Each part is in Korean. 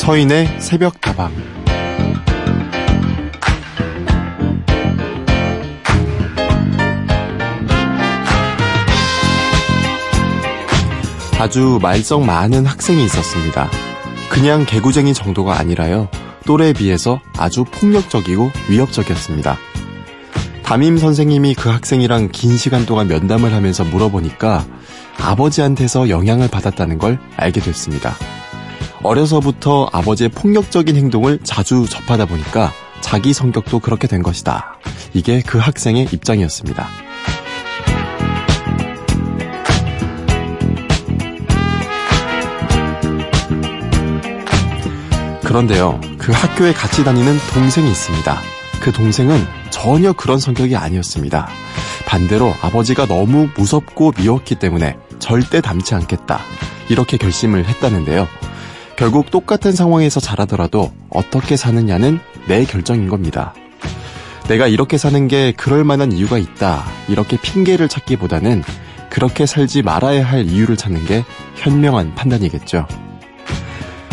서인의 새벽 다방 아주 말썽 많은 학생이 있었습니다. 그냥 개구쟁이 정도가 아니라요. 또래에 비해서 아주 폭력적이고 위협적이었습니다. 담임 선생님이 그 학생이랑 긴 시간 동안 면담을 하면서 물어보니까 아버지한테서 영향을 받았다는 걸 알게 됐습니다. 어려서부터 아버지의 폭력적인 행동을 자주 접하다 보니까 자기 성격도 그렇게 된 것이다. 이게 그 학생의 입장이었습니다. 그런데요, 그 학교에 같이 다니는 동생이 있습니다. 그 동생은 전혀 그런 성격이 아니었습니다. 반대로 아버지가 너무 무섭고 미웠기 때문에 절대 닮지 않겠다. 이렇게 결심을 했다는데요. 결국 똑같은 상황에서 자라더라도 어떻게 사느냐는 내 결정인 겁니다. 내가 이렇게 사는 게 그럴 만한 이유가 있다. 이렇게 핑계를 찾기보다는 그렇게 살지 말아야 할 이유를 찾는 게 현명한 판단이겠죠.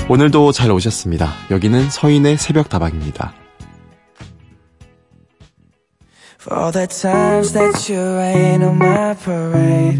오늘도 잘 오셨습니다. 여기는 서인의 새벽 다방입니다. For the times that you rain on my parade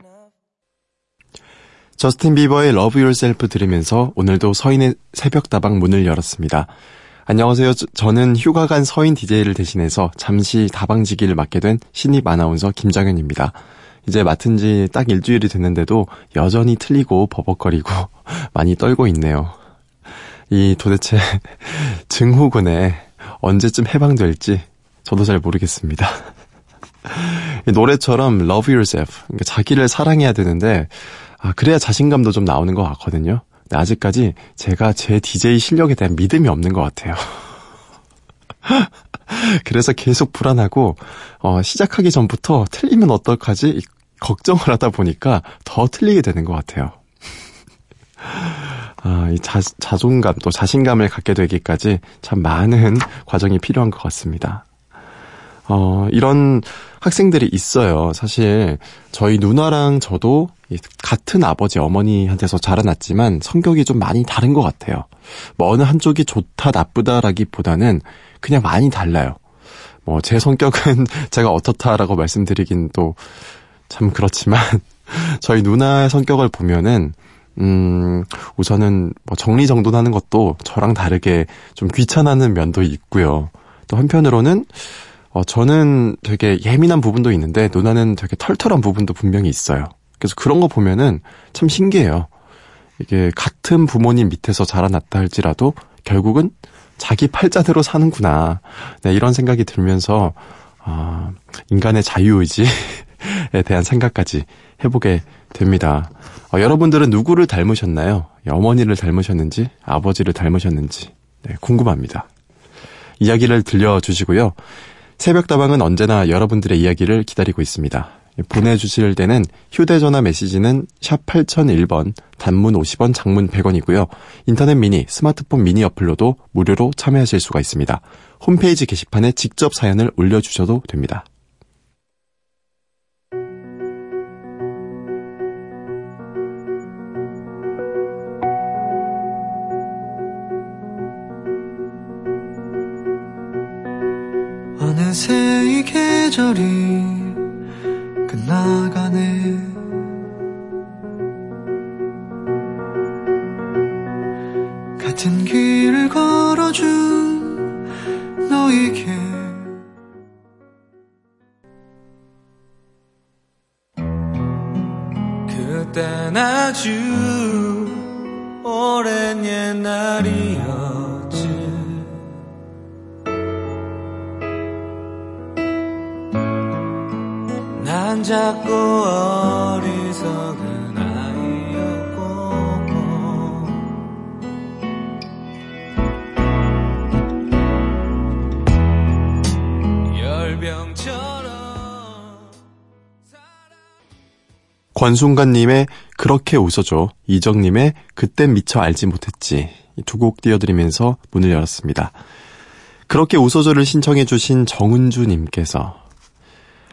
저스틴 비버의 Love Yourself 들으면서 오늘도 서인의 새벽 다방 문을 열었습니다. 안녕하세요. 저, 는 휴가 간 서인 DJ를 대신해서 잠시 다방지기를 맡게 된 신입 아나운서 김장현입니다. 이제 맡은 지 딱 일주일이 됐는데도 여전히 틀리고 버벅거리고 많이 떨고 있네요. 이 도대체 증후군에 언제쯤 해방될지 저도 잘 모르겠습니다. 노래처럼 love yourself, 그러니까 자기를 사랑해야 되는데 아, 그래야 자신감도 좀 나오는 것 같거든요. 근데 아직까지 제가 제 DJ 실력에 대한 믿음이 없는 것 같아요. 그래서 계속 불안하고 어, 시작하기 전부터 틀리면 어떡하지 걱정을 하다 보니까 더 틀리게 되는 것 같아요. 아, 이 자, 자존감 또 자신감을 갖게 되기까지 참 많은 과정이 필요한 것 같습니다. 어, 이런 학생들이 있어요. 사실 저희 누나랑 저도 같은 아버지 어머니한테서 자라났지만 성격이 좀 많이 다른 것 같아요. 뭐 어느 한쪽이 좋다 나쁘다라기보다는 그냥 많이 달라요. 뭐 제 성격은 제가 어떻다라고 말씀드리긴 또 참 그렇지만 저희 누나의 성격을 보면은 음, 우선은 뭐 정리정돈하는 것도 저랑 다르게 좀 귀찮아하는 면도 있고요. 또 한편으로는 어, 저는 되게 예민한 부분도 있는데 누나는 되게 털털한 부분도 분명히 있어요. 그래서 그런 거 보면은 참 신기해요. 이게 같은 부모님 밑에서 자라났다 할지라도 결국은 자기 팔자대로 사는구나. 네, 이런 생각이 들면서 어, 인간의 자유의지에 대한 생각까지 해보게 됩니다. 어, 여러분들은 누구를 닮으셨나요? 어머니를 닮으셨는지, 아버지를 닮으셨는지, 네, 궁금합니다. 이야기를 들려주시고요. 새벽다방은 언제나 여러분들의 이야기를 기다리고 있습니다. 보내주실 때는 휴대전화 메시지는 샵 8001번, 단문 50원, 장문 100원이고요. 인터넷 미니, 스마트폰 미니 어플로도 무료로 참여하실 수가 있습니다. 홈페이지 게시판에 직접 사연을 올려주셔도 됩니다. 어느새 이 계절이 끝나가네 권순관님의 그렇게 웃어줘. 이정님의 그땐 미처 알지 못했지. 두 곡 띄워드리면서 문을 열었습니다. 그렇게 웃어줘를 신청해주신 정은주님께서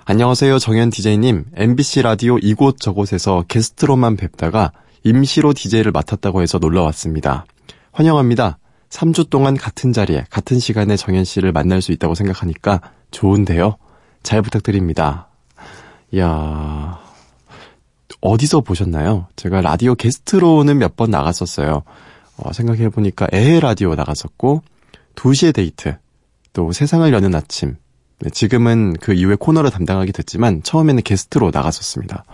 안녕하세요 정현 DJ님. MBC 라디오 이곳 저곳에서 게스트로만 뵙다가 임시로 DJ를 맡았다고 해서 놀러왔습니다. 환영합니다. 3주 동안 같은 자리에 같은 시간에 정현 씨를 만날 수 있다고 생각하니까 좋은데요. 잘 부탁드립니다. 이야 어디서 보셨나요? 제가 라디오 게스트로는 몇 번 나갔었어요. 어, 생각해보니까 에헤 라디오 나갔었고 2시에 데이트 또 세상을 여는 아침 네, 지금은 그 이후에 코너를 담당하게 됐지만 처음에는 게스트로 나갔었습니다.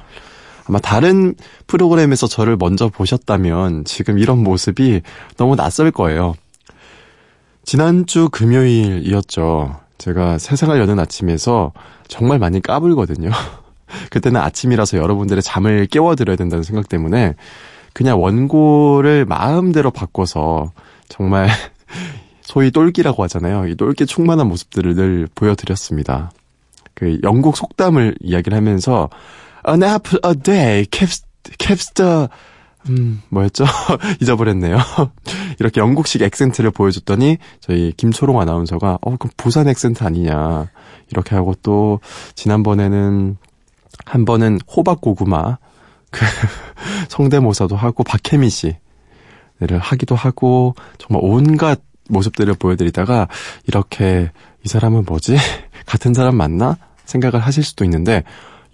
아마 다른 프로그램에서 저를 먼저 보셨다면 지금 이런 모습이 너무 낯설 거예요. 지난주 금요일이었죠. 제가 세상을 여는 아침에서 정말 많이 까불거든요. 그때는 아침이라서 여러분들의 잠을 깨워드려야 된다는 생각 때문에 그냥 원고를 마음대로 바꿔서 정말 소위 똘끼라고 하잖아요. 이 똘끼 충만한 모습들을 늘 보여드렸습니다. 그 영국 속담을 이야기를 하면서 An apple a day keeps, keeps the 음, 뭐였죠? 잊어버렸네요. 이렇게 영국식 액센트를 보여줬더니 저희 김초롱 아나운서가 어, 그럼 부산 액센트 아니냐. 이렇게 하고 또 지난번에는 한 번은 호박 고구마 그 성대모사도 하고 박혜미 씨를 하기도 하고 정말 온갖 모습들을 보여드리다가 이렇게 이 사람은 뭐지? 같은 사람 맞나? 생각을 하실 수도 있는데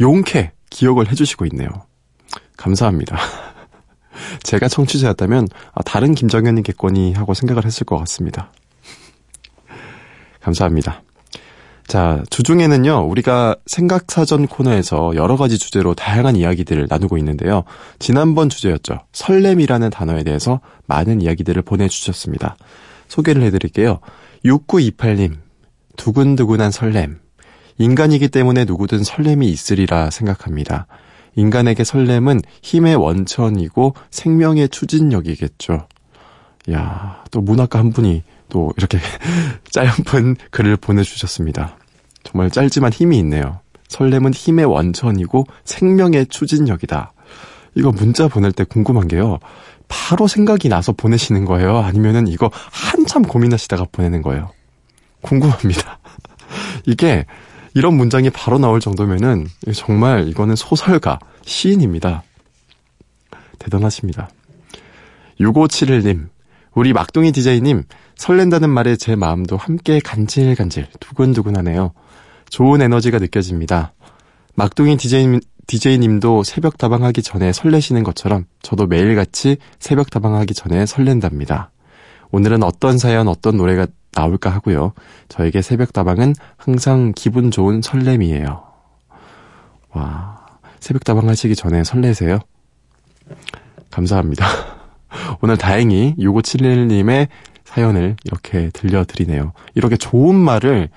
용케 기억을 해주시고 있네요. 감사합니다. 제가 청취자였다면 아, 다른 김정현이 겠거니 하고 생각을 했을 것 같습니다. 감사합니다. 자, 주중에는요, 우리가 생각사전 코너에서 여러 가지 주제로 다양한 이야기들을 나누고 있는데요. 지난번 주제였죠. 설렘이라는 단어에 대해서 많은 이야기들을 보내주셨습니다. 소개를 해드릴게요. 6928님, 두근두근한 설렘. 인간이기 때문에 누구든 설렘이 있으리라 생각합니다. 인간에게 설렘은 힘의 원천이고 생명의 추진력이겠죠. 야, 또 문학가 한 분이 또 이렇게 짧은 글을 보내주셨습니다. 정말 짧지만 힘이 있네요. 설렘은 힘의 원천이고 생명의 추진력이다. 이거 문자 보낼 때 궁금한 게요. 바로 생각이 나서 보내시는 거예요? 아니면은 이거 한참 고민하시다가 보내는 거예요? 궁금합니다. 이게 이런 문장이 바로 나올 정도면은 정말 이거는 소설가, 시인입니다. 대단하십니다. 6571님, 우리 막둥이 디제이님, 설렌다는 말에 제 마음도 함께 간질간질, 두근두근하네요. 좋은 에너지가 느껴집니다. 막둥이 디제이, 디제이님도 새벽 다방하기 전에 설레시는 것처럼 저도 매일같이 새벽 다방하기 전에 설렌답니다. 오늘은 어떤 사연, 어떤 노래가 나올까 하고요. 저에게 새벽 다방은 항상 기분 좋은 설렘이에요. 와, 새벽 다방 하시기 전에 설레세요? 감사합니다. 오늘 다행히 6571님의 사연을 이렇게 들려드리네요. 이렇게 좋은 말을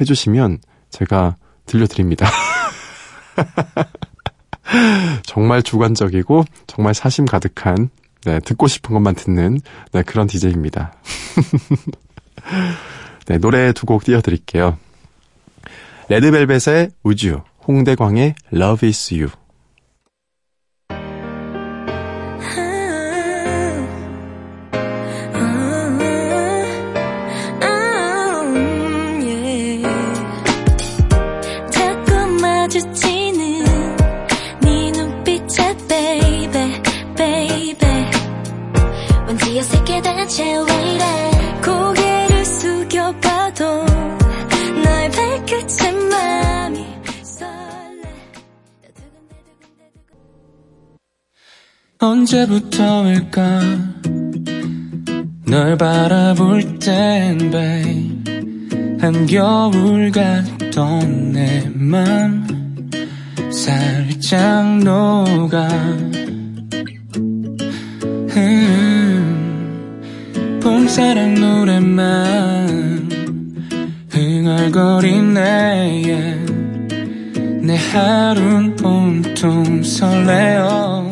해주시면 제가 들려드립니다. 정말 주관적이고 정말 사심 가득한 네, 듣고 싶은 것만 듣는 네, 그런 DJ입니다. 네, 노래 두 곡 띄워드릴게요. 레드벨벳의 우주, 홍대광의 Love is You. 언제부터일까? 널 바라볼 땐 babe. 한겨울 같던 내 맘. 살짝 녹아. 음, 봄사랑 노래만 흥얼거리네 yeah. 내 하루는 온통 설레어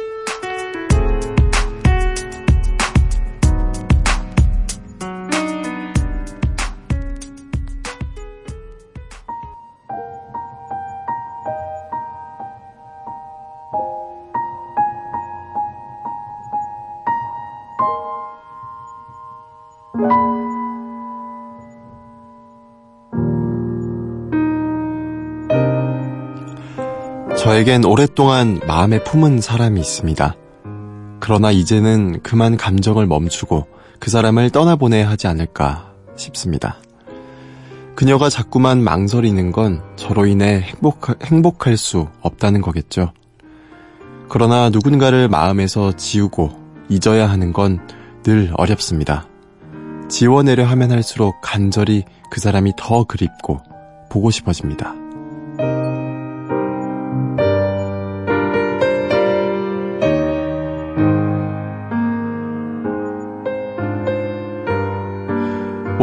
저에겐 오랫동안 마음에 품은 사람이 있습니다. 그러나 이제는 그만 감정을 멈추고 그 사람을 떠나보내야 하지 않을까 싶습니다. 그녀가 자꾸만 망설이는 건 저로 인해 행복, 행복할 수 없다는 거겠죠. 그러나 누군가를 마음에서 지우고 잊어야 하는 건 늘 어렵습니다. 지워내려 하면 할수록 간절히 그 사람이 더 그립고 보고 싶어집니다.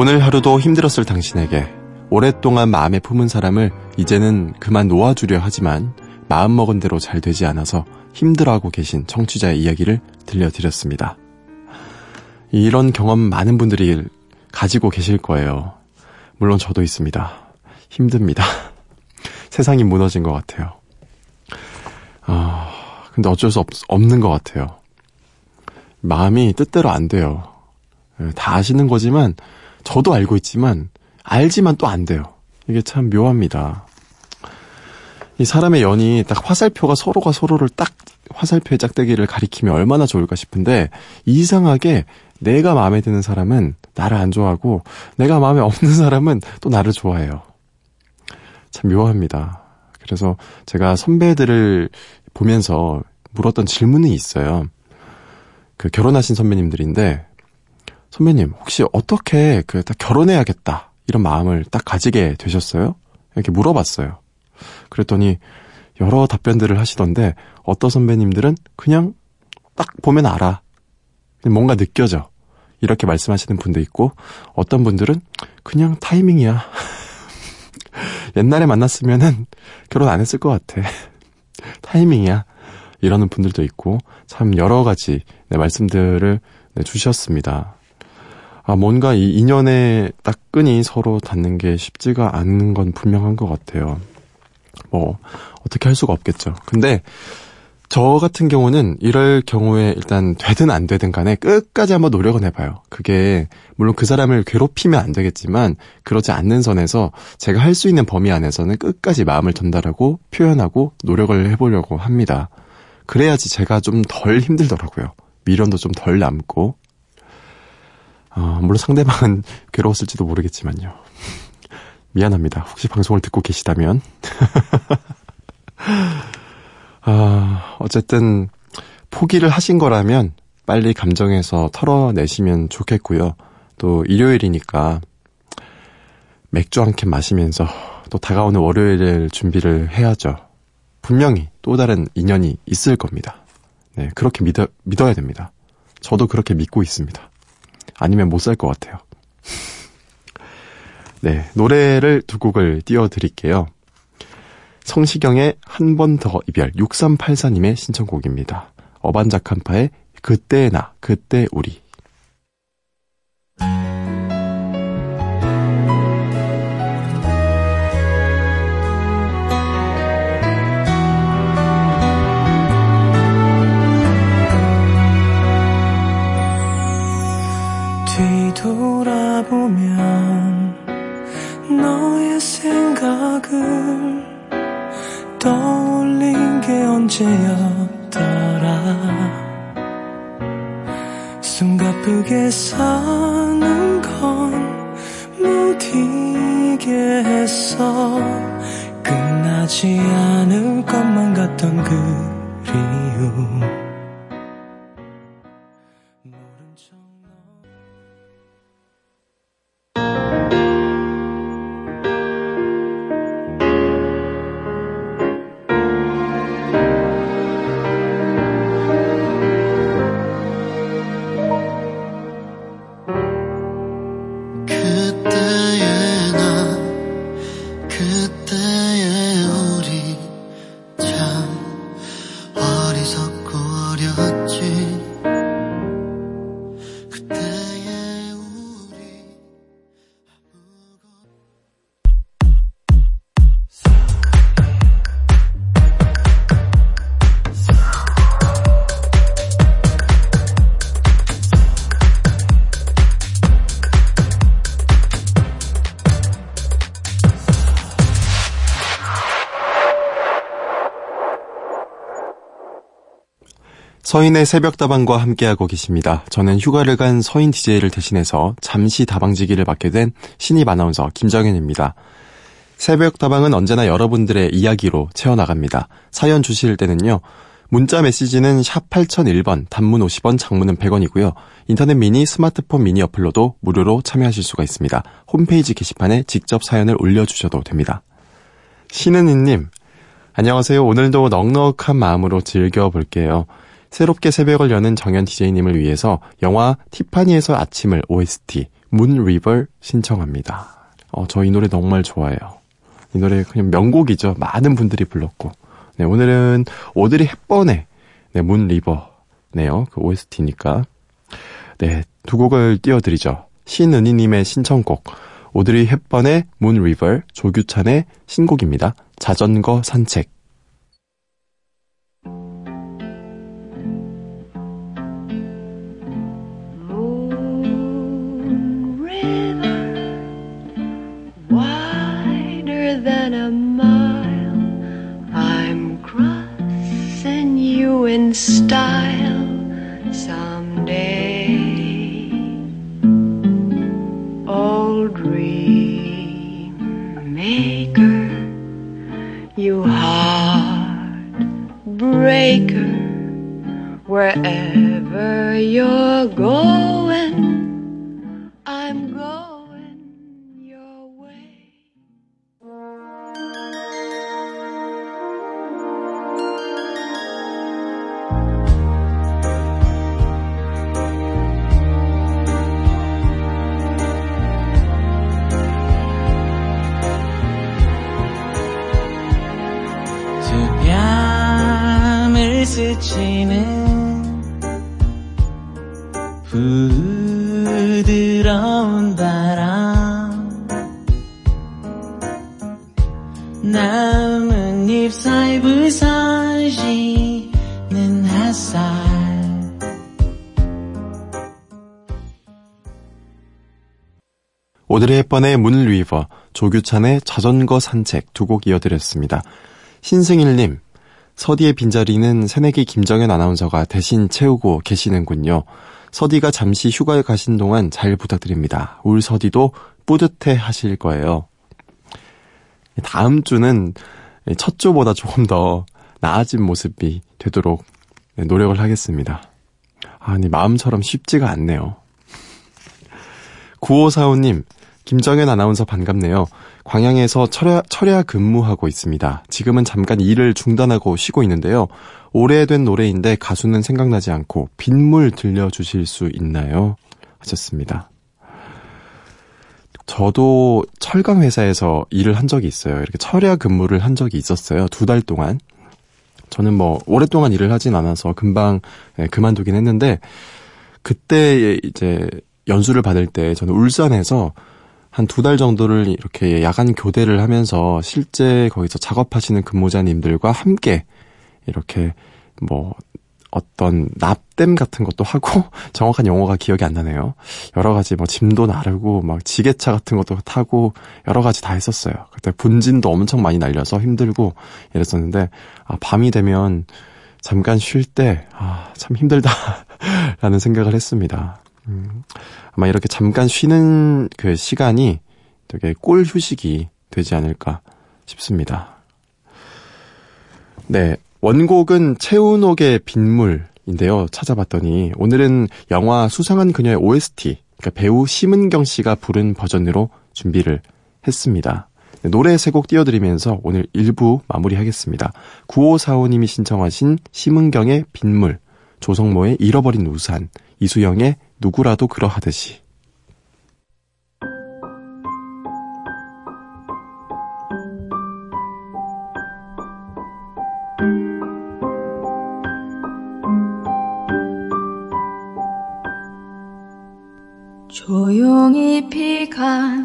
오늘 하루도 힘들었을 당신에게 오랫동안 마음에 품은 사람을 이제는 그만 놓아주려 하지만 마음먹은 대로 잘 되지 않아서 힘들어하고 계신 청취자의 이야기를 들려드렸습니다. 이런 경험 많은 분들이 가지고 계실 거예요. 물론 저도 있습니다. 힘듭니다. 세상이 무너진 것 같아요. 아, 근데 어쩔 수 없, 없는 것 같아요. 마음이 뜻대로 안 돼요. 다 아시는 거지만 저도 알고 있지만 알지만 또 안 돼요. 이게 참 묘합니다. 이 사람의 연이 딱 화살표가 서로가 서로를 딱 화살표의 짝대기를 가리키면 얼마나 좋을까 싶은데 이상하게 내가 마음에 드는 사람은 나를 안 좋아하고 내가 마음에 없는 사람은 또 나를 좋아해요. 참 묘합니다. 그래서 제가 선배들을 보면서 물었던 질문이 있어요. 그 결혼하신 선배님들인데 선배님, 혹시 어떻게 그 딱 결혼해야겠다 이런 마음을 딱 가지게 되셨어요? 이렇게 물어봤어요. 그랬더니 여러 답변들을 하시던데 어떤 선배님들은 그냥 딱 보면 알아. 뭔가 느껴져. 이렇게 말씀하시는 분도 있고 어떤 분들은 그냥 타이밍이야. 옛날에 만났으면은 결혼 안 했을 것 같아. 타이밍이야. 이러는 분들도 있고 참 여러 가지 네, 말씀들을 네, 주셨습니다. 아, 뭔가 이 인연의 딱 끈이 서로 닿는 게 쉽지가 않은 건 분명한 것 같아요. 뭐, 어떻게 할 수가 없겠죠. 근데, 저 같은 경우는 이럴 경우에 일단 되든 안 되든 간에 끝까지 한번 노력은 해봐요. 그게, 물론 그 사람을 괴롭히면 안 되겠지만, 그러지 않는 선에서 제가 할 수 있는 범위 안에서는 끝까지 마음을 전달하고 표현하고 노력을 해보려고 합니다. 그래야지 제가 좀 덜 힘들더라고요. 미련도 좀 덜 남고, 어, 물론 상대방은 괴로웠을지도 모르겠지만요. 미안합니다. 혹시 방송을 듣고 계시다면. 아, 어쨌든, 포기를 하신 거라면 빨리 감정에서 털어내시면 좋겠고요. 또 일요일이니까 맥주 한 캔 마시면서 또 다가오는 월요일을 준비를 해야죠. 분명히 또 다른 인연이 있을 겁니다. 네, 그렇게 믿어, 믿어야 됩니다. 저도 그렇게 믿고 있습니다. 아니면 못 살 것 같아요. 네, 노래를 두 곡을 띄워드릴게요. 성시경의 한 번 더 이별 6384님의 신청곡입니다. 어반자칸파의 그때 나, 그때 우리. 서인의 새벽 다방과 함께하고 계십니다. 저는 휴가를 간 서인 DJ를 대신해서 잠시 다방지기를 맡게 된 신입 아나운서 김정현입니다. 새벽 다방은 언제나 여러분들의 이야기로 채워나갑니다. 사연 주실 때는요. 문자 메시지는 샵 8001번, 단문 50원, 장문은 100원이고요. 인터넷 미니, 스마트폰 미니 어플로도 무료로 참여하실 수가 있습니다. 홈페이지 게시판에 직접 사연을 올려주셔도 됩니다. 신은희님, 안녕하세요. 오늘도 넉넉한 마음으로 즐겨볼게요. 새롭게 새벽을 여는 정현 DJ님을 위해서 영화 티파니에서 아침을 OST 문 리버 신청합니다. 어, 저 이 노래 정말 좋아해요. 이 노래 그냥 명곡이죠. 많은 분들이 불렀고. 네, 오늘은 오드리 헵번의 네, 문 리버네요. 그 OST니까. 네, 두 곡을 띄워드리죠. 신은희님의 신청곡. 오드리 헵번의 문 리버, 조규찬의 신곡입니다. 자전거 산책. In style someday. Old 오드리 헵번의 문 리버, 조규찬의 자전거 산책 두 곡 이어드렸습니다. 신승일님, 서디의 빈자리는 새내기 김정현 아나운서가 대신 채우고 계시는군요. 서디가 잠시 휴가에 가신 동안 잘 부탁드립니다. 울 서디도 뿌듯해 하실 거예요. 다음 주는 첫 주보다 조금 더 나아진 모습이 되도록 노력을 하겠습니다. 아니, 마음처럼 쉽지가 않네요. 9545님, 김정현 아나운서 반갑네요. 광양에서 철야, 철야 근무하고 있습니다. 지금은 잠깐 일을 중단하고 쉬고 있는데요. 오래된 노래인데 가수는 생각나지 않고 빗물 들려주실 수 있나요? 하셨습니다. 저도 철강 회사에서 일을 한 적이 있어요. 이렇게 철야 근무를 한 적이 있었어요. 두 달 동안. 저는 뭐 오랫동안 일을 하진 않아서 금방 네, 그만두긴 했는데 그때 이제 연수를 받을 때 저는 울산에서 한 두 달 정도를 이렇게 야간 교대를 하면서 실제 거기서 작업하시는 근무자님들과 함께 이렇게 뭐 어떤 납땜 같은 것도 하고 정확한 용어가 기억이 안 나네요. 여러 가지 뭐 짐도 나르고 막 지게차 같은 것도 타고 여러 가지 다 했었어요. 그때 분진도 엄청 많이 날려서 힘들고 이랬었는데 아 밤이 되면 잠깐 쉴 때 아 참 힘들다라는 생각을 했습니다. 음, 아마 이렇게 잠깐 쉬는 그 시간이 되게 꿀 휴식이 되지 않을까 싶습니다. 네. 원곡은 채운옥의 빗물인데요. 찾아봤더니 오늘은 영화 수상한 그녀의 OST, 그러니까 배우 심은경 씨가 부른 버전으로 준비를 했습니다. 네, 노래 세 곡 띄워드리면서 오늘 1부 마무리하겠습니다. 9545님이 신청하신 심은경의 빗물, 조성모의 잃어버린 우산, 이수영의 누구라도 그러하듯이. 조용히 비가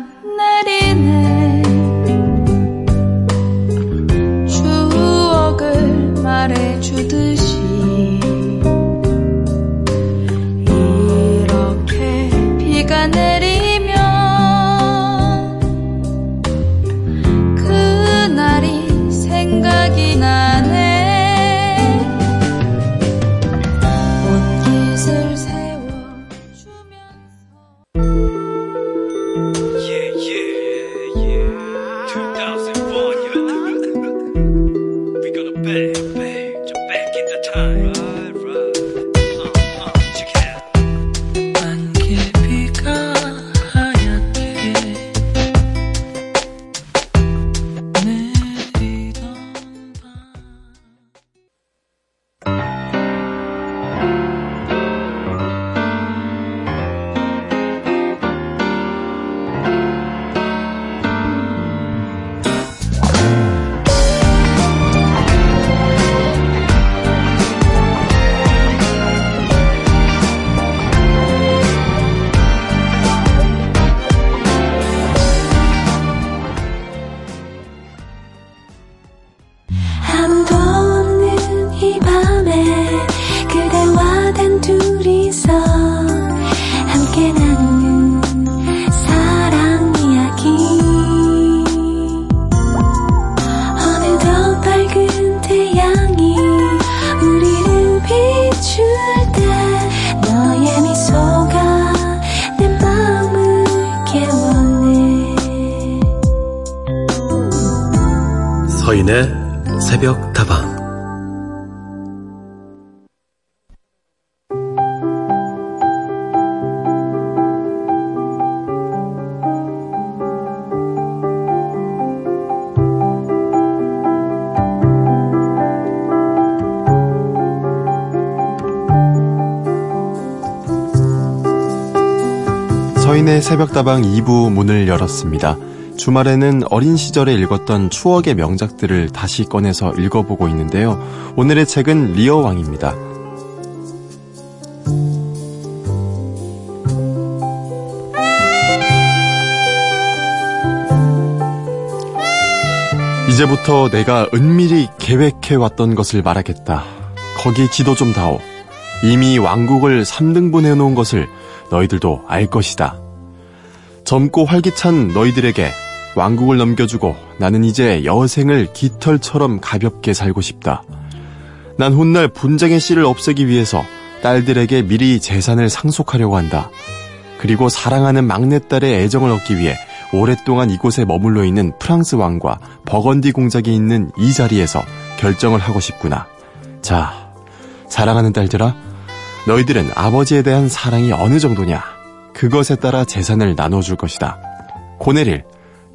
새벽다방 2부 문을 열었습니다. 주말에는 어린 시절에 읽었던 추억의 명작들을 다시 꺼내서 읽어보고 있는데요. 오늘의 책은 리어왕입니다. 이제부터 내가 은밀히 계획해왔던 것을 말하겠다. 거기 지도 좀 다오. 이미 왕국을 3등분 해놓은 것을 너희들도 알 것이다. 젊고 활기찬 너희들에게 왕국을 넘겨주고 나는 이제 여생을 깃털처럼 가볍게 살고 싶다. 난 훗날 분쟁의 씨를 없애기 위해서 딸들에게 미리 재산을 상속하려고 한다. 그리고 사랑하는 막내딸의 애정을 얻기 위해 오랫동안 이곳에 머물러 있는 프랑스 왕과 버건디 공작이 있는 이 자리에서 결정을 하고 싶구나. 자, 사랑하는 딸들아, 너희들은 아버지에 대한 사랑이 어느 정도냐? 그것에 따라 재산을 나눠줄 것이다. 고네릴,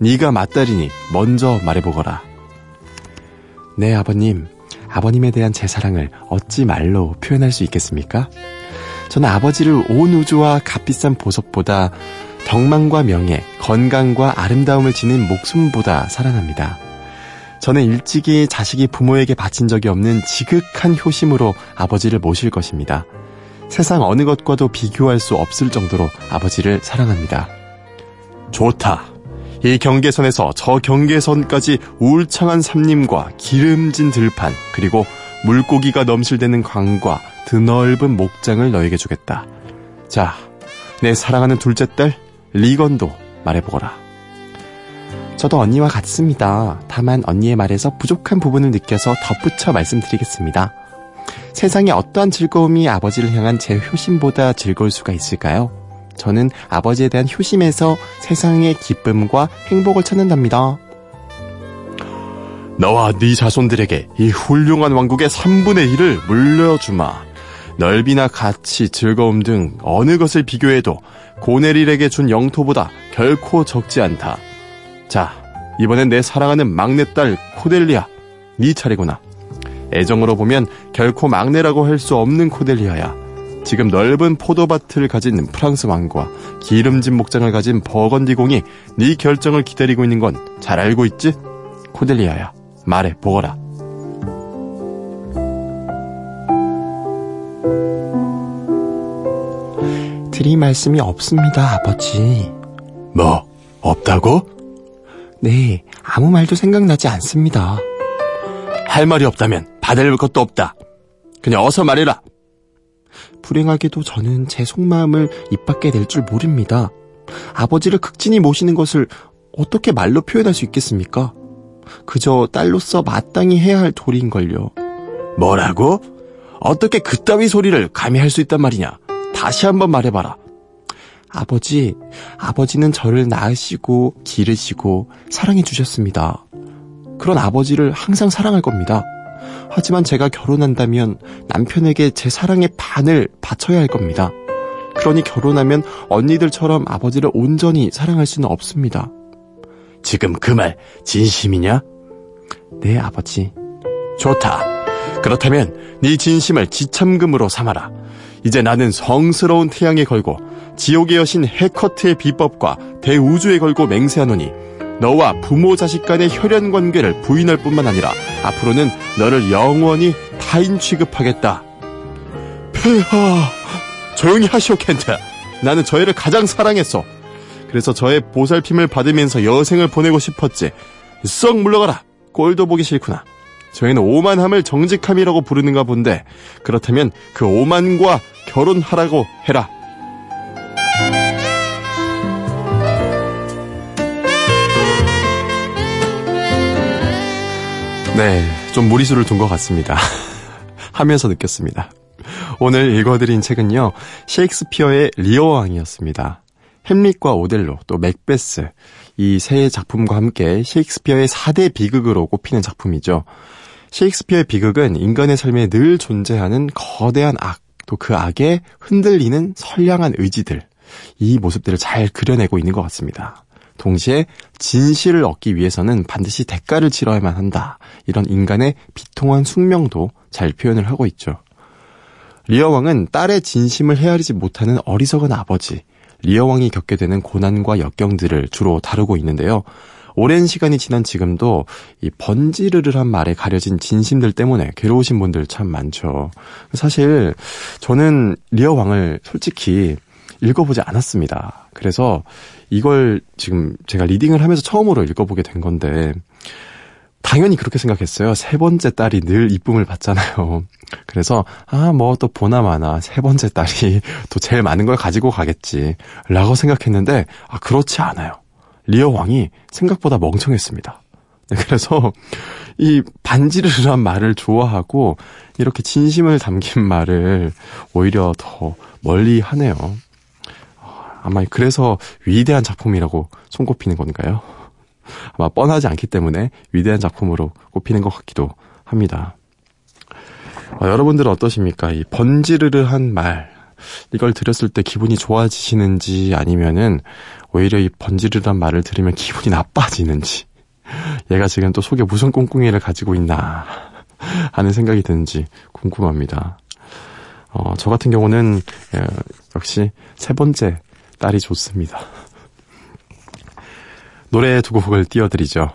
네가 맞다리니 먼저 말해보거라. 네, 아버님. 아버님에 대한 제 사랑을 어찌 말로 표현할 수 있겠습니까? 저는 아버지를 온 우주와 값비싼 보석보다 덕망과 명예, 건강과 아름다움을 지닌 목숨보다 사랑합니다. 저는 일찍이 자식이 부모에게 바친 적이 없는 지극한 효심으로 아버지를 모실 것입니다. 세상 어느 것과도 비교할 수 없을 정도로 아버지를 사랑합니다. 좋다. 이 경계선에서 저 경계선까지 울창한 삼림과 기름진 들판, 그리고 물고기가 넘실대는 강과 드넓은 목장을 너에게 주겠다. 자, 내 사랑하는 둘째 딸, 리건도 말해보거라. 저도 언니와 같습니다. 다만 언니의 말에서 부족한 부분을 느껴서 덧붙여 말씀드리겠습니다. 세상에 어떠한 즐거움이 아버지를 향한 제 효심보다 즐거울 수가 있을까요? 저는 아버지에 대한 효심에서 세상의 기쁨과 행복을 찾는답니다. 너와 네 자손들에게 이 훌륭한 왕국의 3분의 1을 물려주마. 넓이나 가치, 즐거움 등 어느 것을 비교해도 고네릴에게 준 영토보다 결코 적지 않다. 자, 이번엔 내 사랑하는 막내딸 코델리아, 네 차례구나. 애정으로 보면 결코 막내라고 할 수 없는 코델리아야. 지금 넓은 포도밭을 가진 프랑스 왕과 기름진 목장을 가진 버건디 공이 네 결정을 기다리고 있는 건 잘 알고 있지? 코델리아야, 말해 보거라. 드릴 말씀이 없습니다, 아버지. 뭐, 없다고? 네, 아무 말도 생각나지 않습니다. 할 말이 없다면 받을 것도 없다. 그냥 어서 말해라. 불행하게도 저는 제 속마음을 입 밖에 낼 줄 모릅니다. 아버지를 극진히 모시는 것을 어떻게 말로 표현할 수 있겠습니까? 그저 딸로서 마땅히 해야 할 도리인걸요. 뭐라고? 어떻게 그따위 소리를 감히 할 수 있단 말이냐? 다시 한번 말해봐라. 아버지, 아버지는 저를 낳으시고 기르시고 사랑해 주셨습니다. 그런 아버지를 항상 사랑할 겁니다. 하지만 제가 결혼한다면 남편에게 제 사랑의 반을 바쳐야 할 겁니다. 그러니 결혼하면 언니들처럼 아버지를 온전히 사랑할 수는 없습니다. 지금 그 말 진심이냐? 네, 아버지. 좋다. 그렇다면 네 진심을 지참금으로 삼아라. 이제 나는 성스러운 태양에 걸고 지옥의 여신 해커트의 비법과 대우주에 걸고 맹세하노니 너와 부모 자식 간의 혈연 관계를 부인할 뿐만 아니라 앞으로는 너를 영원히 타인 취급하겠다. 폐하, 조용히 하시오 켄트. 나는 저 애를 가장 사랑했어. 그래서 저의 보살핌을 받으면서 여생을 보내고 싶었지. 썩 물러가라. 꼴도 보기 싫구나. 저희는 오만함을 정직함이라고 부르는가 본데 그렇다면 그 오만과 결혼하라고 해라. 네, 좀 무리수를 둔 것 같습니다. 하면서 느꼈습니다. 오늘 읽어드린 책은요, 셰익스피어의 리어왕이었습니다. 햄릿과 오델로, 또 맥베스, 이 세 작품과 함께 셰익스피어의 4대 비극으로 꼽히는 작품이죠. 셰익스피어의 비극은 인간의 삶에 늘 존재하는 거대한 악, 또 그 악에 흔들리는 선량한 의지들, 이 모습들을 잘 그려내고 있는 것 같습니다. 동시에 진실을 얻기 위해서는 반드시 대가를 치러야만 한다. 이런 인간의 비통한 숙명도 잘 표현을 하고 있죠. 리어 왕은 딸의 진심을 헤아리지 못하는 어리석은 아버지, 리어 왕이 겪게 되는 고난과 역경들을 주로 다루고 있는데요. 오랜 시간이 지난 지금도 이 번지르르한 말에 가려진 진심들 때문에 괴로우신 분들 참 많죠. 사실 저는 리어 왕을 솔직히 읽어보지 않았습니다. 그래서 이걸 지금 제가 reading을 하면서 처음으로 읽어보게 된 건데 당연히 그렇게 생각했어요. 세 번째 딸이 늘 이쁨을 받잖아요. 그래서 아 뭐 또 보나 마나 세 번째 딸이 또 제일 많은 걸 가지고 가겠지 라고 생각했는데 아 그렇지 않아요. 리어 왕이 생각보다 멍청했습니다. 네, 그래서 이 반지르르한 말을 좋아하고 이렇게 진심을 담긴 말을 오히려 더 멀리 하네요. 아마 그래서 위대한 작품이라고 손꼽히는 건가요? 아마 뻔하지 않기 때문에 위대한 작품으로 꼽히는 것 같기도 합니다. 어, 여러분들은 어떠십니까? 이 번지르르한 말, 이걸 들었을 때 기분이 좋아지시는지 아니면은 오히려 이 번지르르한 말을 들으면 기분이 나빠지는지 얘가 지금 또 속에 무슨 꿍꿍이를 가지고 있나 하는 생각이 드는지 궁금합니다. 어, 저 같은 경우는 에, 역시 세 번째 딸이 좋습니다. 노래 두 곡을 띄워드리죠.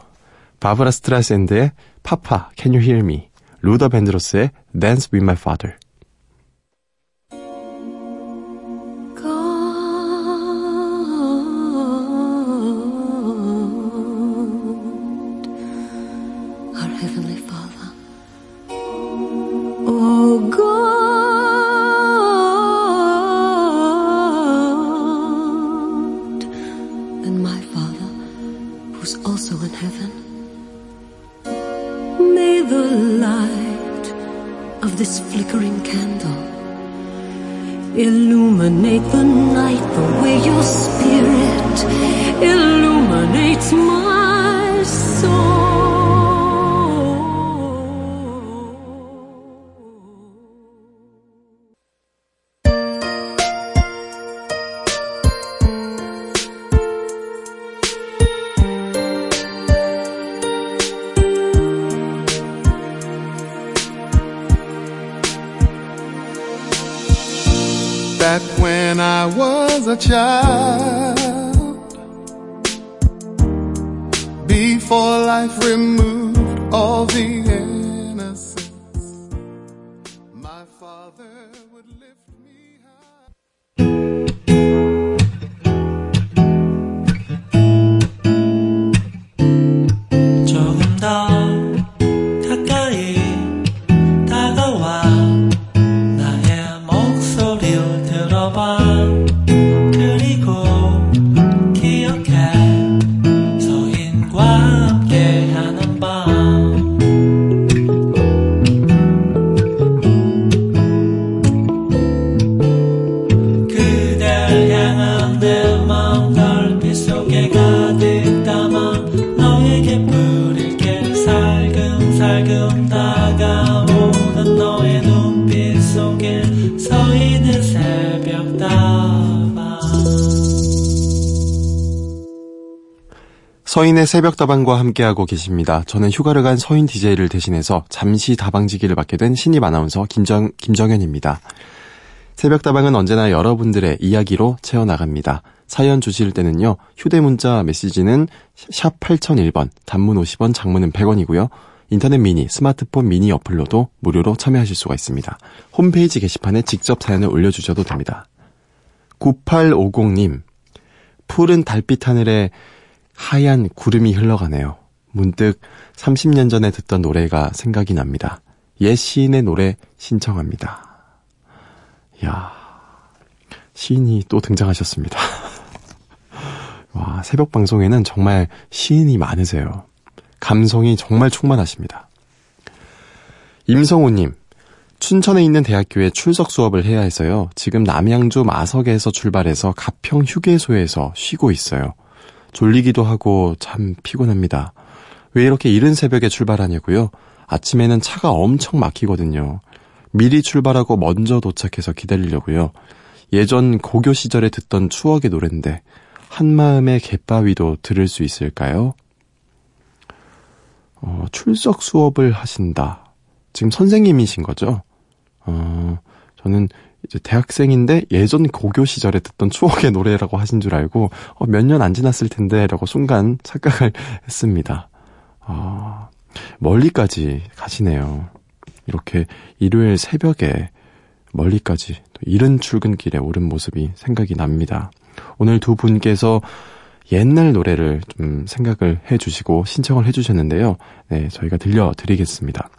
바브라 스트라샌드의 Papa, Can You Hear Me? 루더 밴드로스의 Dance With My Father. Child, before life removed all the innocence, 서인의 새벽 다방과 함께하고 계십니다. 저는 휴가를 간 서인 DJ를 대신해서 잠시 다방지기를 맡게 된 신입 아나운서 김정, 김정현입니다. 새벽 다방은 언제나 여러분들의 이야기로 채워나갑니다. 사연 주실 때는요, 휴대문자 메시지는 샵 8001번, 단문 50원, 장문은 100원이고요. 인터넷 미니, 스마트폰 미니 어플로도 무료로 참여하실 수가 있습니다. 홈페이지 게시판에 직접 사연을 올려주셔도 됩니다. 9850님, 푸른 달빛 하늘에 하얀 구름이 흘러가네요. 문득 30년 전에 듣던 노래가 생각이 납니다. 옛 시인의 노래 신청합니다. 야 시인이 또 등장하셨습니다. 와, 새벽 방송에는 정말 시인이 많으세요. 감성이 정말 충만하십니다. 임성우님, 춘천에 있는 대학교에 출석 수업을 해야 해서요. 지금 남양주 마석에서 출발해서 가평 휴게소에서 쉬고 있어요. 졸리기도 하고 참 피곤합니다. 왜 이렇게 이른 새벽에 출발하냐고요? 아침에는 차가 엄청 막히거든요. 미리 출발하고 먼저 도착해서 기다리려고요. 예전 고교 시절에 듣던 추억의 노래인데 한마음의 갯바위도 들을 수 있을까요? 어, 출석 수업을 하신다. 지금 선생님이신 거죠? 어, 저는 이제 대학생인데 예전 고교 시절에 듣던 추억의 노래라고 하신 줄 알고 어, 몇 년 안 지났을 텐데라고 순간 착각을 했습니다. 어, 멀리까지 가시네요. 이렇게 일요일 새벽에 멀리까지 또 이른 출근길에 오른 모습이 생각이 납니다. 오늘 두 분께서 옛날 노래를 좀 생각을 해 주시고 신청을 해 주셨는데요. 네, 저희가 들려드리겠습니다.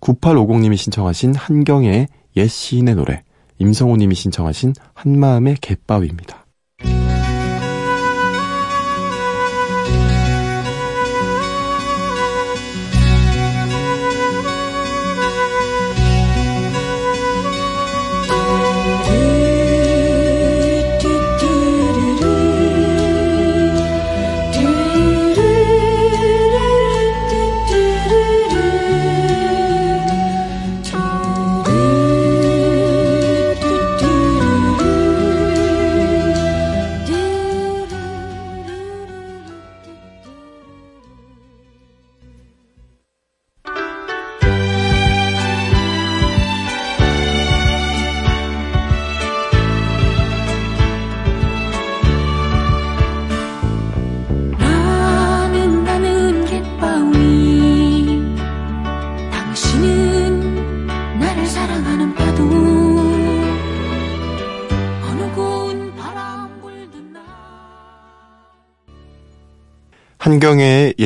9850님이 신청하신 한경의 옛 시인의 노래, 임성호님이 신청하신 한마음의 갯바위입니다.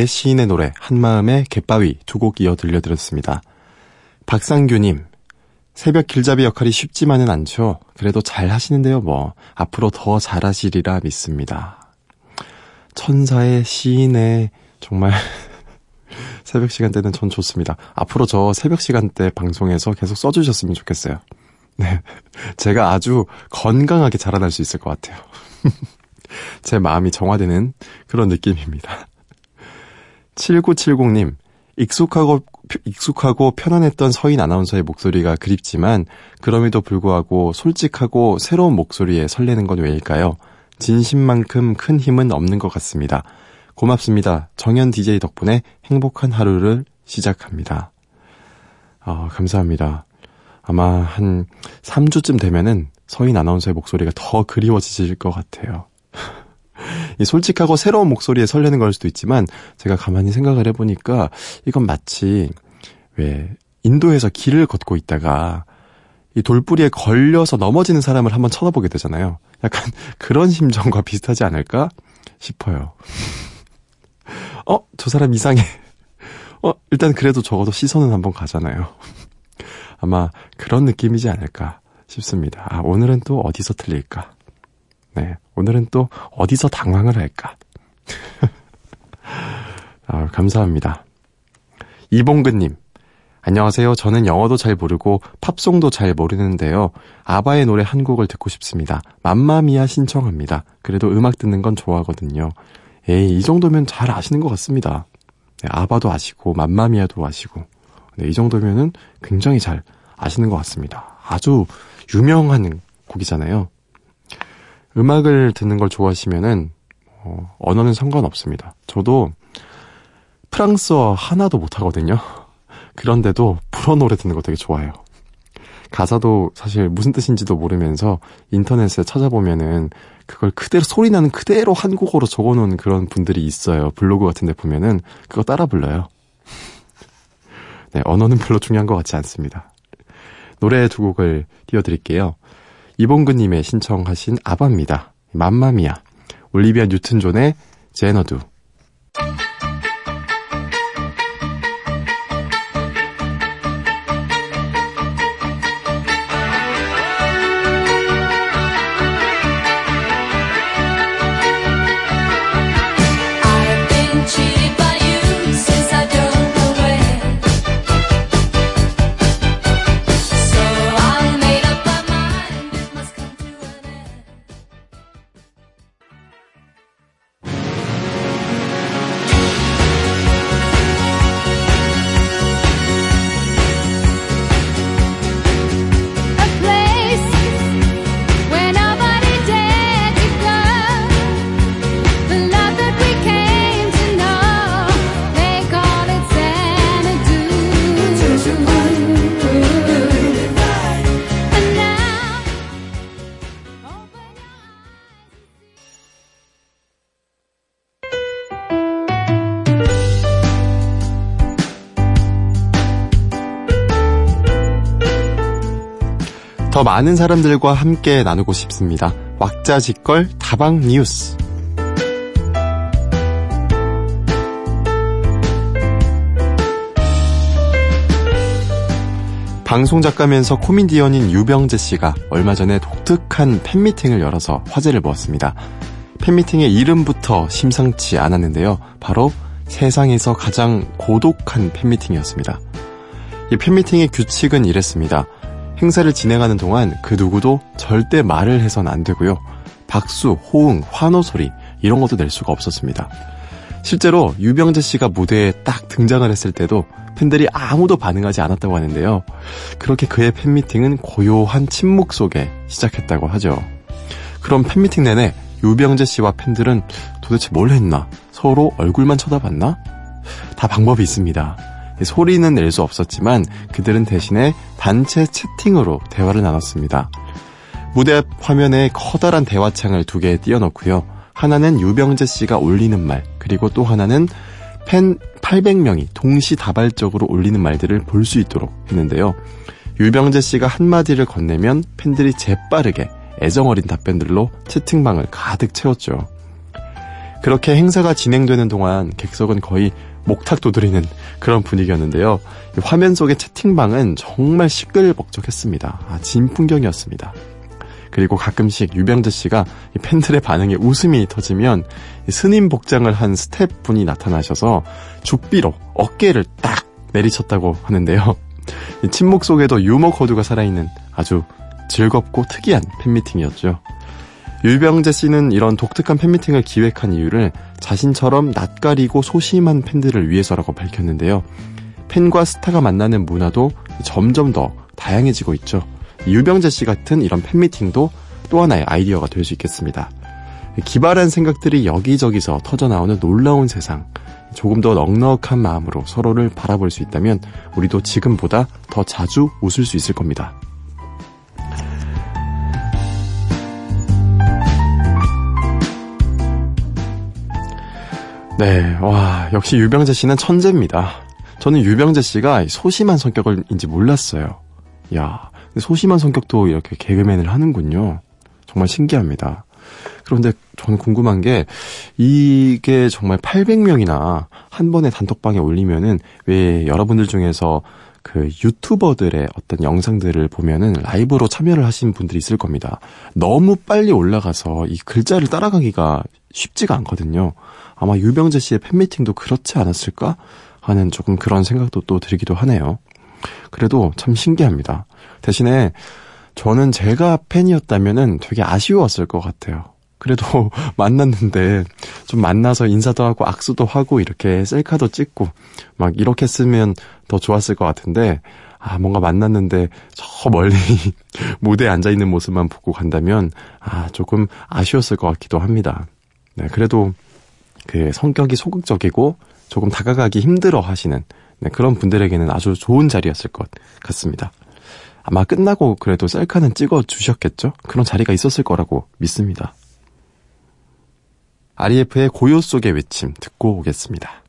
시인의 노래, 한마음의 갯바위 두 곡 이어 들려드렸습니다. 박상규님, 새벽 길잡이 역할이 쉽지만은 않죠. 그래도 잘 하시는데요, 뭐. 앞으로 더 잘하시리라 믿습니다. 천사의 시인의 정말 새벽 시간대는 전 좋습니다. 앞으로 저 새벽 시간대 방송에서 계속 써주셨으면 좋겠어요. 네. 제가 아주 건강하게 자라날 수 있을 것 같아요. 제 마음이 정화되는 그런 느낌입니다. 7970님, 익숙하고, 익숙하고 편안했던 서인 아나운서의 목소리가 그립지만, 그럼에도 불구하고 솔직하고 새로운 목소리에 설레는 건 왜일까요? 진심만큼 큰 힘은 없는 것 같습니다. 고맙습니다. 정현 DJ 덕분에 행복한 하루를 시작합니다. 아, 감사합니다. 아마 한 3주쯤 되면은 서인 아나운서의 목소리가 더 그리워지실 것 같아요. 이 솔직하고 새로운 목소리에 설레는 걸 수도 있지만 제가 가만히 생각을 해보니까 이건 마치 왜 인도에서 길을 걷고 있다가 이 돌뿌리에 걸려서 넘어지는 사람을 한번 쳐다보게 되잖아요. 약간 그런 심정과 비슷하지 않을까 싶어요. 어, 저 사람 이상해. 어, 일단 그래도 적어도 시선은 한번 가잖아요. 아마 그런 느낌이지 않을까 싶습니다. 아, 오늘은 또 어디서 틀릴까? 네, 오늘은 또 어디서 당황을 할까? 아, 감사합니다. 이봉근님, 안녕하세요. 저는 영어도 잘 모르고 팝송도 잘 모르는데요. 아바의 노래 한 곡을 듣고 싶습니다. 맘마미아 신청합니다. 그래도 음악 듣는 건 좋아하거든요. 에이, 이 정도면 잘 아시는 것 같습니다. 네, 아바도 아시고, 맘마미아도 아시고. 네, 이 정도면은 굉장히 잘 아시는 것 같습니다. 아주 유명한 곡이잖아요. 음악을 듣는 걸 좋아하시면은, 어, 언어는 상관없습니다. 저도 프랑스어 하나도 못하거든요. 그런데도 불어 노래 듣는 거 되게 좋아해요. 가사도 사실 무슨 뜻인지도 모르면서 인터넷에 찾아보면은 그걸 그대로 소리 나는 그대로 한국어로 적어놓은 그런 분들이 있어요. 블로그 같은 데 보면은 그거 따라 불러요. 네, 언어는 별로 중요한 것 같지 않습니다. 노래 두 곡을 띄워드릴게요. 이봉근님의 신청하신 아바입니다. 맘마미아. 올리비아 뉴튼 존의 제너두. 더 많은 사람들과 함께 나누고 싶습니다. 왁자지껄 다방 뉴스. 방송 작가면서 코미디언인 유병재 씨가 얼마 전에 독특한 팬미팅을 열어서 화제를 모았습니다. 팬미팅의 이름부터 심상치 않았는데요. 바로 세상에서 가장 고독한 팬미팅이었습니다. 이 팬미팅의 규칙은 이랬습니다. 행사를 진행하는 동안 그 누구도 절대 말을 해선 안 되고요. 박수, 호응, 환호 소리 이런 것도 낼 수가 없었습니다. 실제로 유병재 씨가 무대에 딱 등장을 했을 때도 팬들이 아무도 반응하지 않았다고 하는데요. 그렇게 그의 팬미팅은 고요한 침묵 속에 시작했다고 하죠. 그럼 팬미팅 내내 유병재 씨와 팬들은 도대체 뭘 했나? 서로 얼굴만 쳐다봤나? 다 방법이 있습니다. 소리는 낼 수 없었지만 그들은 대신에 단체 채팅으로 대화를 나눴습니다. 무대 앞 화면에 커다란 대화창을 두 개 띄워놓고요. 하나는 유병재 씨가 올리는 말, 그리고 또 하나는 팬 800명이 동시다발적으로 올리는 말들을 볼 수 있도록 했는데요. 유병재 씨가 한마디를 건네면 팬들이 재빠르게 애정어린 답변들로 채팅방을 가득 채웠죠. 그렇게 행사가 진행되는 동안 객석은 거의 목탁 도 드리는 그런 분위기였는데요. 화면 속의 채팅방은 정말 시끌벅적했습니다. 아, 진풍경이었습니다. 그리고 가끔씩 유병재 씨가 팬들의 반응에 웃음이 터지면 스님 복장을 한 스태프분이 나타나셔서 죽비로 어깨를 딱 내리쳤다고 하는데요. 침묵 속에도 유머 코드가 살아있는 아주 즐겁고 특이한 팬미팅이었죠. 유병재 씨는 이런 독특한 팬미팅을 기획한 이유를 자신처럼 낯가리고 소심한 팬들을 위해서라고 밝혔는데요. 팬과 스타가 만나는 문화도 점점 더 다양해지고 있죠. 유병재 씨 같은 이런 팬미팅도 또 하나의 아이디어가 될 수 있겠습니다. 기발한 생각들이 여기저기서 터져나오는 놀라운 세상. 조금 더 넉넉한 마음으로 서로를 바라볼 수 있다면 우리도 지금보다 더 자주 웃을 수 있을 겁니다. 네, 와, 역시 유병재 씨는 천재입니다. 저는 유병재 씨가 소심한 성격인지 몰랐어요. 야, 소심한 성격도 이렇게 개그맨을 하는군요. 정말 신기합니다. 그런데 저는 궁금한 게 이게 정말 800명이나 한 번에 단톡방에 올리면은 왜 여러분들 중에서 그 유튜버들의 어떤 영상들을 보면은 라이브로 참여를 하신 분들이 있을 겁니다. 너무 빨리 올라가서 이 글자를 따라가기가 쉽지가 않거든요. 아마 유병재 씨의 팬미팅도 그렇지 않았을까 하는 조금 그런 생각도 또 들기도 하네요. 그래도 참 신기합니다. 대신에 저는 제가 팬이었다면은 되게 아쉬웠을 것 같아요. 그래도 만났는데 좀 만나서 인사도 하고 악수도 하고 이렇게 셀카도 찍고 막 이렇게 했으면 더 좋았을 것 같은데 아 뭔가 만났는데 저 멀리 무대에 앉아 있는 모습만 보고 간다면 아 조금 아쉬웠을 것 같기도 합니다. 네 그래도 그 성격이 소극적이고 조금 다가가기 힘들어 하시는 네, 그런 분들에게는 아주 좋은 자리였을 것 같습니다. 아마 끝나고 그래도 셀카는 찍어 주셨겠죠? 그런 자리가 있었을 거라고 믿습니다. REF의 고요 속의 외침 듣고 오겠습니다.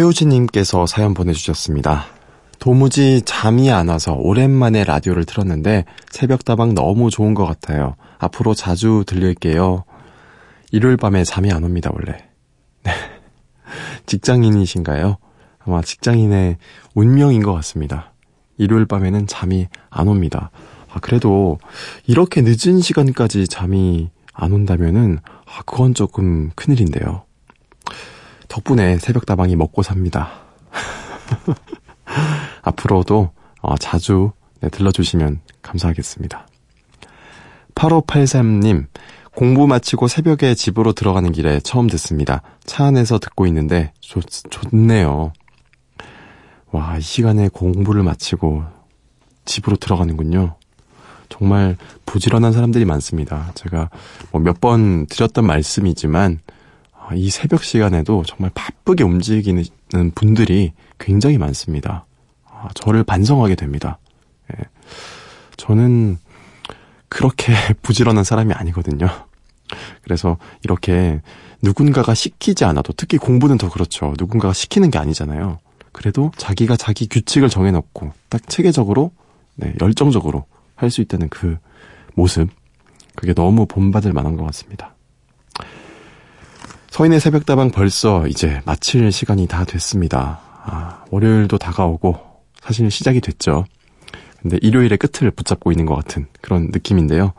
최우진님께서 사연 보내주셨습니다. 도무지 잠이 안 와서 오랜만에 라디오를 틀었는데 새벽다방 너무 좋은 것 같아요. 앞으로 자주 들릴게요. 일요일 밤에 잠이 안 옵니다, 원래. 네. 직장인이신가요? 아마 직장인의 운명인 것 같습니다. 일요일 밤에는 잠이 안 옵니다. 아, 그래도 이렇게 늦은 시간까지 잠이 안 온다면은, 아, 그건 조금 큰일인데요. 덕분에 새벽다방이 먹고 삽니다. 앞으로도 어, 자주 네, 들러주시면 감사하겠습니다. 8583님, 공부 마치고 새벽에 집으로 들어가는 길에 처음 듣습니다. 차 안에서 듣고 있는데 좋, 좋네요. 와, 이 시간에 공부를 마치고 집으로 들어가는군요. 정말 부지런한 사람들이 많습니다. 제가 뭐 몇 번 드렸던 말씀이지만 아, 이 새벽 시간에도 정말 바쁘게 움직이는 분들이 굉장히 많습니다. 아, 저를 반성하게 됩니다. 예. 저는 그렇게 부지런한 사람이 아니거든요. 그래서 이렇게 누군가가 시키지 않아도 특히 공부는 더 그렇죠. 누군가가 시키는 게 아니잖아요. 그래도 자기가 자기 규칙을 정해놓고 딱 체계적으로 네, 열정적으로 할 수 있다는 그 모습 그게 너무 본받을 만한 것 같습니다. 서인의 새벽다방 벌써 이제 마칠 시간이 다 됐습니다. 아, 월요일도 다가오고 사실 시작이 됐죠. 근데 일요일의 끝을 붙잡고 있는 것 같은 그런 느낌인데요.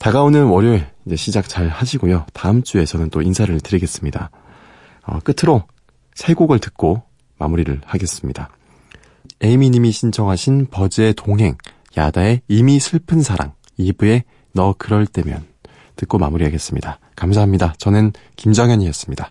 다가오는 월요일 이제 시작 잘 하시고요. 다음 주에 저는 또 인사를 드리겠습니다. 어, 끝으로 세 곡을 듣고 마무리를 하겠습니다. 에이미님이 신청하신 버즈의 동행, 야다의 이미 슬픈 사랑, 2부의 너 그럴 때면 듣고 마무리하겠습니다. 감사합니다. 저는 김정현이었습니다.